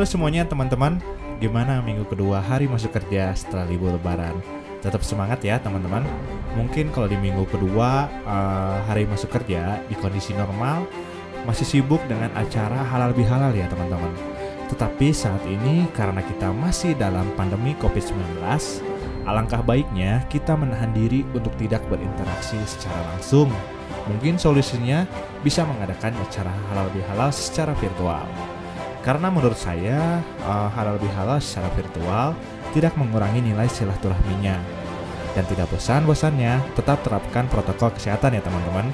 Halo semuanya teman-teman, gimana minggu kedua hari masuk kerja setelah libur lebaran? Tetap semangat ya teman-teman. Mungkin kalau di minggu kedua uh, hari masuk kerja di kondisi normal masih sibuk dengan acara halal bihalal ya teman-teman. Tetapi saat ini karena kita masih dalam pandemi COVID-19, alangkah baiknya kita menahan diri untuk tidak berinteraksi secara langsung. Mungkin solusinya bisa mengadakan acara halal bihalal secara virtual. Karena menurut saya uh, halal bihalal secara virtual tidak mengurangi nilai silaturahminya. Dan tidak bosan-bosannya, tetap terapkan protokol kesehatan ya teman-teman.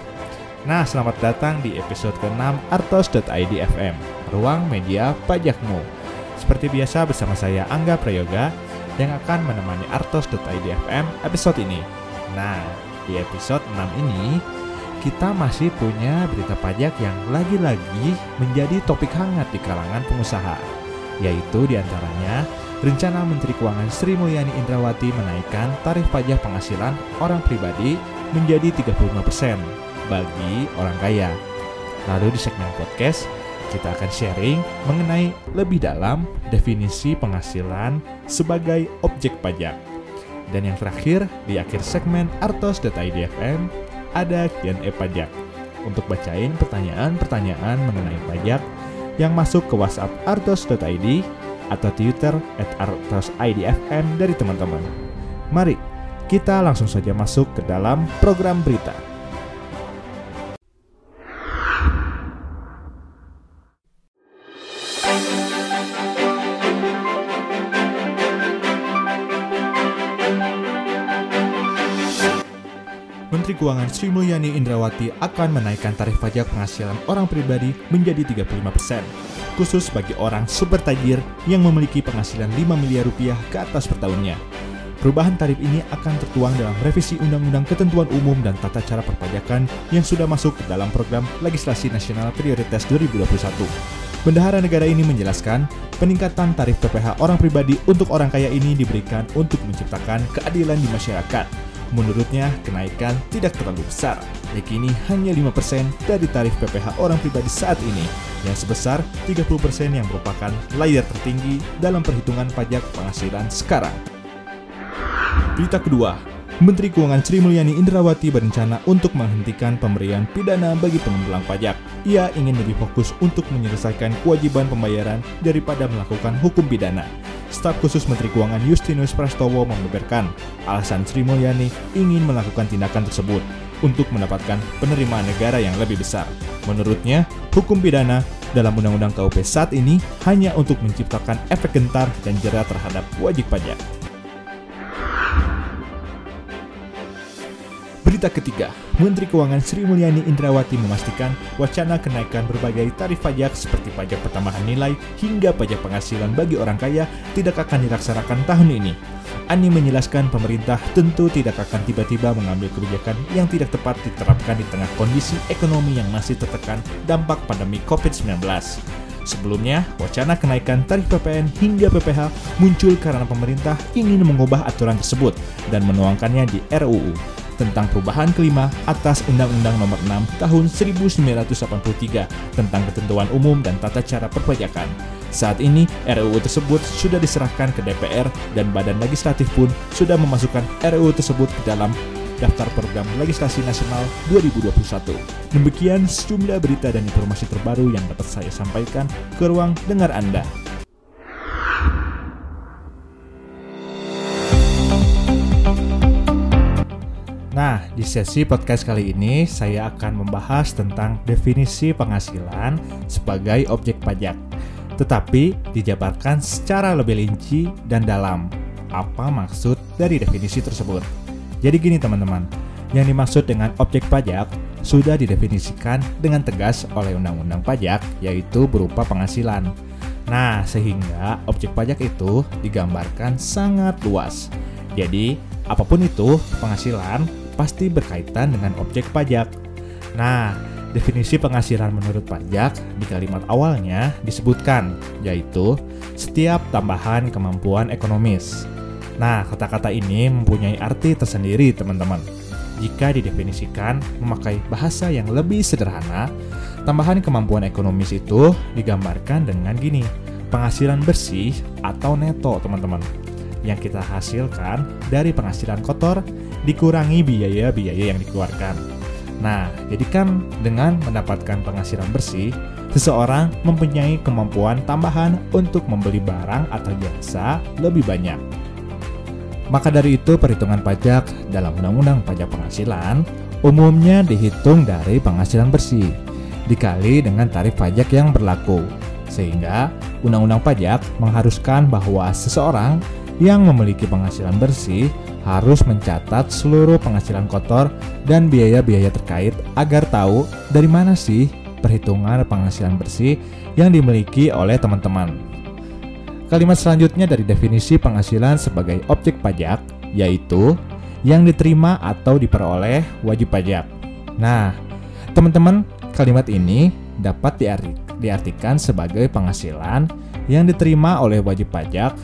Nah, selamat datang di episode ke-6 artos.id FM, ruang media pajakmu. Seperti biasa bersama saya Angga Prayoga yang akan menemani artos.id FM episode ini. Nah, di episode 6 ini kita masih punya berita pajak yang lagi-lagi menjadi topik hangat di kalangan pengusaha, yaitu di antaranya rencana Menteri Keuangan Sri Mulyani Indrawati menaikkan tarif pajak penghasilan orang pribadi menjadi 35% bagi orang kaya. Lalu di segmen podcast, kita akan sharing mengenai lebih dalam definisi penghasilan sebagai objek pajak. Dan yang terakhir, di akhir segmen artos.idfm, ada Q&A pajak untuk bacain pertanyaan-pertanyaan mengenai pajak yang masuk ke WhatsApp artos.id atau Twitter at artosidfm dari teman-teman. Mari kita langsung saja masuk ke dalam program berita. Menteri Keuangan Sri Mulyani Indrawati akan menaikkan tarif pajak penghasilan orang pribadi menjadi 35%, khusus bagi orang super tajir yang memiliki penghasilan 5 miliar rupiah ke atas per tahunnya. Perubahan tarif ini akan tertuang dalam revisi Undang-Undang Ketentuan Umum dan Tata Cara Perpajakan yang sudah masuk ke dalam program legislasi nasional prioritas 2021. Bendahara negara ini menjelaskan, peningkatan tarif PPh orang pribadi untuk orang kaya ini diberikan untuk menciptakan keadilan di masyarakat Menurutnya, kenaikan tidak terlalu besar, yakini hanya 5% dari tarif PPh orang pribadi saat ini, yang sebesar 30% yang merupakan layar tertinggi dalam perhitungan pajak penghasilan sekarang. Berita kedua, Menteri Keuangan Sri Mulyani Indrawati berencana untuk menghentikan pemberian pidana bagi pengembulang pajak. Ia ingin lebih fokus untuk menyelesaikan kewajiban pembayaran daripada melakukan hukum pidana. Staf khusus Menteri Keuangan Justinus Prastowo membeberkan alasan Sri Mulyani ingin melakukan tindakan tersebut untuk mendapatkan penerimaan negara yang lebih besar. Menurutnya, hukum pidana dalam Undang-Undang KUP saat ini hanya untuk menciptakan efek gentar dan jera terhadap wajib pajak. Berita ketiga, Menteri Keuangan Sri Mulyani Indrawati memastikan wacana kenaikan berbagai tarif pajak seperti pajak pertambahan nilai hingga pajak penghasilan bagi orang kaya tidak akan dilaksanakan tahun ini. Ani menjelaskan pemerintah tentu tidak akan tiba-tiba mengambil kebijakan yang tidak tepat diterapkan di tengah kondisi ekonomi yang masih tertekan dampak pandemi COVID-19. Sebelumnya, wacana kenaikan tarif PPN hingga PPH muncul karena pemerintah ingin mengubah aturan tersebut dan menuangkannya di RUU tentang perubahan kelima atas Undang-Undang Nomor 6 Tahun 1983 tentang ketentuan umum dan tata cara perpajakan. Saat ini, RUU tersebut sudah diserahkan ke DPR dan Badan Legislatif pun sudah memasukkan RUU tersebut ke dalam daftar program legislasi nasional 2021. Demikian sejumlah berita dan informasi terbaru yang dapat saya sampaikan ke ruang dengar Anda. Di sesi podcast kali ini saya akan membahas tentang definisi penghasilan sebagai objek pajak. Tetapi dijabarkan secara lebih rinci dan dalam. Apa maksud dari definisi tersebut? Jadi gini teman-teman, yang dimaksud dengan objek pajak sudah didefinisikan dengan tegas oleh Undang-Undang Pajak, yaitu berupa penghasilan. Nah, sehingga objek pajak itu digambarkan sangat luas. Jadi, apa pun itu penghasilan pasti berkaitan dengan objek pajak. Nah, definisi penghasilan menurut pajak di kalimat awalnya disebutkan, yaitu setiap tambahan kemampuan ekonomis. Nah, kata-kata ini mempunyai arti tersendiri, teman-teman. Jika didefinisikan memakai bahasa yang lebih sederhana, tambahan kemampuan ekonomis itu digambarkan dengan gini: penghasilan bersih atau neto, teman-teman. Yang kita hasilkan dari penghasilan kotor dikurangi biaya-biaya yang dikeluarkan. Nah, jadi kan dengan mendapatkan penghasilan bersih, seseorang mempunyai kemampuan tambahan untuk membeli barang atau jasa lebih banyak. Maka dari itu, perhitungan pajak dalam Undang-Undang Pajak Penghasilan umumnya dihitung dari penghasilan bersih dikali dengan tarif pajak yang berlaku. Sehingga Undang-Undang Pajak mengharuskan bahwa seseorang yang memiliki penghasilan bersih harus mencatat seluruh penghasilan kotor dan biaya-biaya terkait agar tahu dari mana sih perhitungan penghasilan bersih yang dimiliki oleh teman-teman. Kalimat selanjutnya dari definisi penghasilan sebagai objek pajak yaitu yang diterima atau diperoleh wajib pajak. Nah, teman-teman, kalimat ini dapat diartikan sebagai penghasilan yang diterima oleh wajib pajak,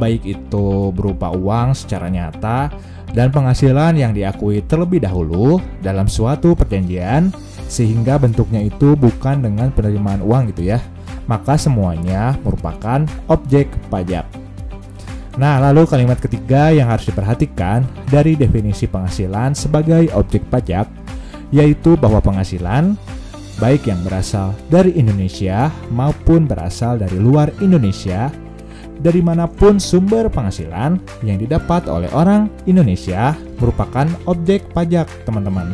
baik itu berupa uang secara nyata dan penghasilan yang diakui terlebih dahulu dalam suatu perjanjian sehingga bentuknya itu bukan dengan penerimaan uang gitu ya. Maka semuanya merupakan objek pajak. Nah, lalu kalimat ketiga yang harus diperhatikan dari definisi penghasilan sebagai objek pajak yaitu bahwa penghasilan baik yang berasal dari Indonesia maupun berasal dari luar Indonesia dari mana pun sumber penghasilan yang didapat oleh orang Indonesia merupakan objek pajak, teman-teman.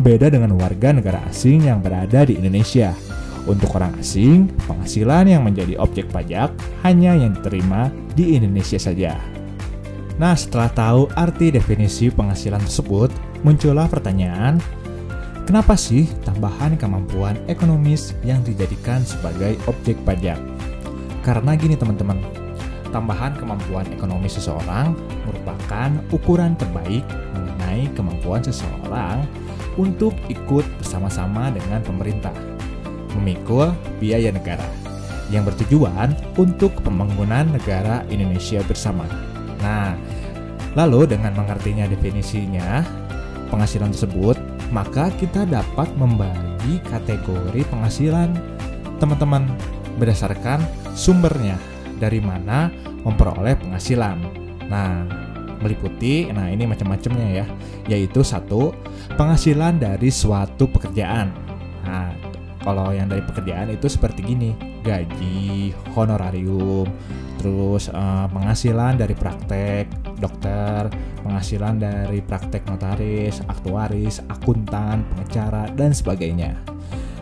Beda dengan warga negara asing yang berada di Indonesia untuk orang asing, penghasilan yang menjadi objek pajak hanya yang diterima di Indonesia saja. Nah, setelah tahu arti definisi penghasilan tersebut, muncullah pertanyaan, kenapa sih tambahan kemampuan ekonomis yang dijadikan sebagai objek pajak? Karena gini teman-teman, tambahan kemampuan ekonomi seseorang merupakan ukuran terbaik mengenai kemampuan seseorang untuk ikut bersama-sama dengan pemerintah memikul biaya negara yang bertujuan untuk pembangunan negara Indonesia bersama. Nah, lalu dengan mengertinya definisinya penghasilan tersebut, maka kita dapat membagi kategori penghasilan teman-teman berdasarkan sumbernya dari mana memperoleh penghasilan. Nah, meliputi nah ini macam-macamnya ya, yaitu satu penghasilan dari suatu pekerjaan. Nah, kalau yang dari pekerjaan itu seperti gini, gaji, honorarium, terus uh, penghasilan dari praktek dokter, penghasilan dari praktek notaris, aktuaris, akuntan, pengacara, dan sebagainya.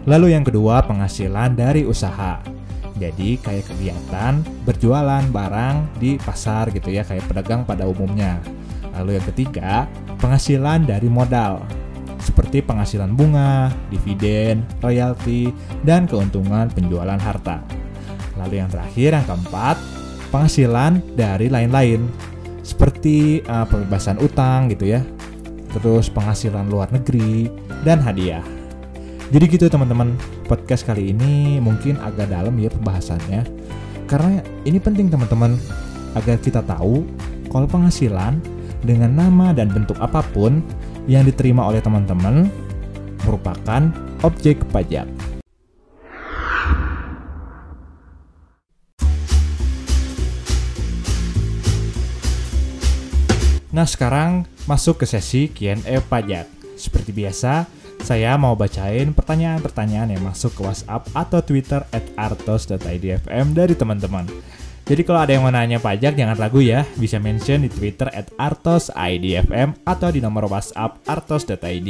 Lalu yang kedua, penghasilan dari usaha. Jadi kayak kegiatan berjualan barang di pasar gitu ya, kayak pedagang pada umumnya. Lalu yang ketiga, penghasilan dari modal seperti penghasilan bunga, dividen, royalti, dan keuntungan penjualan harta. Lalu yang terakhir, yang keempat, penghasilan dari lain-lain, seperti uh, pembebasan utang gitu ya, terus penghasilan luar negeri, dan hadiah. Jadi gitu teman-teman, podcast kali ini mungkin agak dalam ya pembahasannya, karena ini penting teman-teman, agar kita tahu kalau penghasilan dengan nama dan bentuk apa pun yang diterima oleh teman-teman merupakan objek pajak. Nah sekarang masuk ke sesi Q&A pajak. Seperti biasa, saya mau bacain pertanyaan-pertanyaan yang masuk ke WhatsApp atau Twitter at artos.idfm dari teman-teman. Jadi kalau ada yang mau nanya pajak jangan ragu ya, bisa mention di Twitter at artosidfm atau di nomor WhatsApp artos.id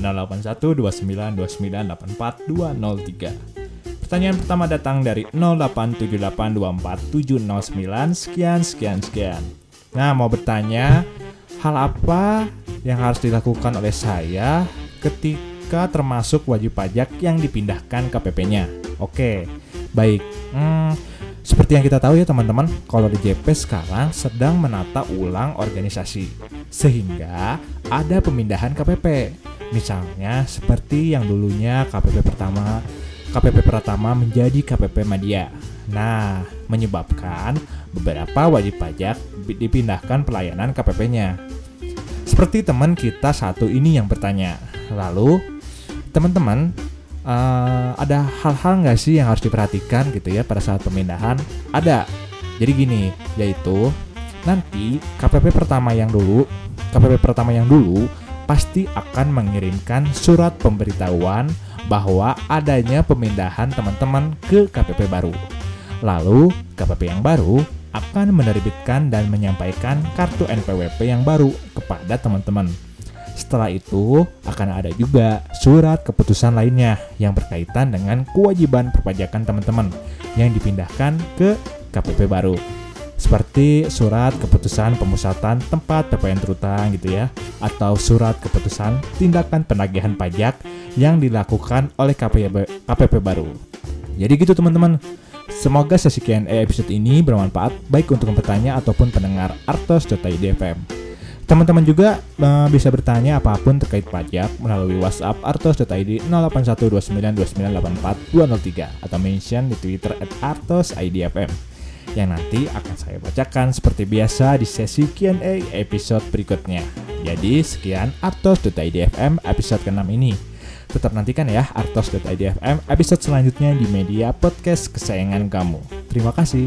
081292984203. Pertanyaan pertama datang dari 087824709 sekian sekian sekian. Nah, mau bertanya hal apa yang harus dilakukan oleh saya ketika termasuk wajib pajak yang dipindahkan KPP-nya? Oke, baik. Hmm, seperti yang kita tahu ya teman-teman, kalau di JP sekarang sedang menata ulang organisasi, sehingga ada pemindahan KPP. Misalnya seperti yang dulunya KPP pertama, KPP pertama menjadi KPP Media. Nah, menyebabkan beberapa wajib pajak dipindahkan pelayanan KPP-nya. Seperti teman kita satu ini yang bertanya. Lalu, teman-teman, uh, ada hal-hal nggak sih yang harus diperhatikan gitu ya pada saat pemindahan? Ada. Jadi gini, yaitu nanti KPP pertama yang dulu, KPP pertama yang dulu pasti akan mengirimkan surat pemberitahuan bahwa adanya pemindahan teman-teman ke KPP baru. Lalu, KPP yang baru akan menerbitkan dan menyampaikan kartu NPWP yang baru kepada teman-teman. Setelah itu, akan ada juga surat keputusan lainnya yang berkaitan dengan kewajiban perpajakan teman-teman yang dipindahkan ke KPP baru. Seperti surat keputusan pemusatan tempat PPN terutang gitu ya, atau surat keputusan tindakan penagihan pajak yang dilakukan oleh KPP, KPP baru. Jadi gitu teman-teman. Semoga sesi Q&A episode ini bermanfaat baik untuk petanya ataupun pendengar artos.idfm. Teman-teman juga uh, bisa bertanya apa pun terkait pajak melalui WhatsApp artos.id 081292984203 atau mention di Twitter at artosidfm yang nanti akan saya bacakan seperti biasa di sesi Q&A episode berikutnya. Jadi sekian artos.idfm episode ke-6 ini. Tetap nantikan ya artos.idfm episode selanjutnya di media podcast kesayangan kamu. Terima kasih.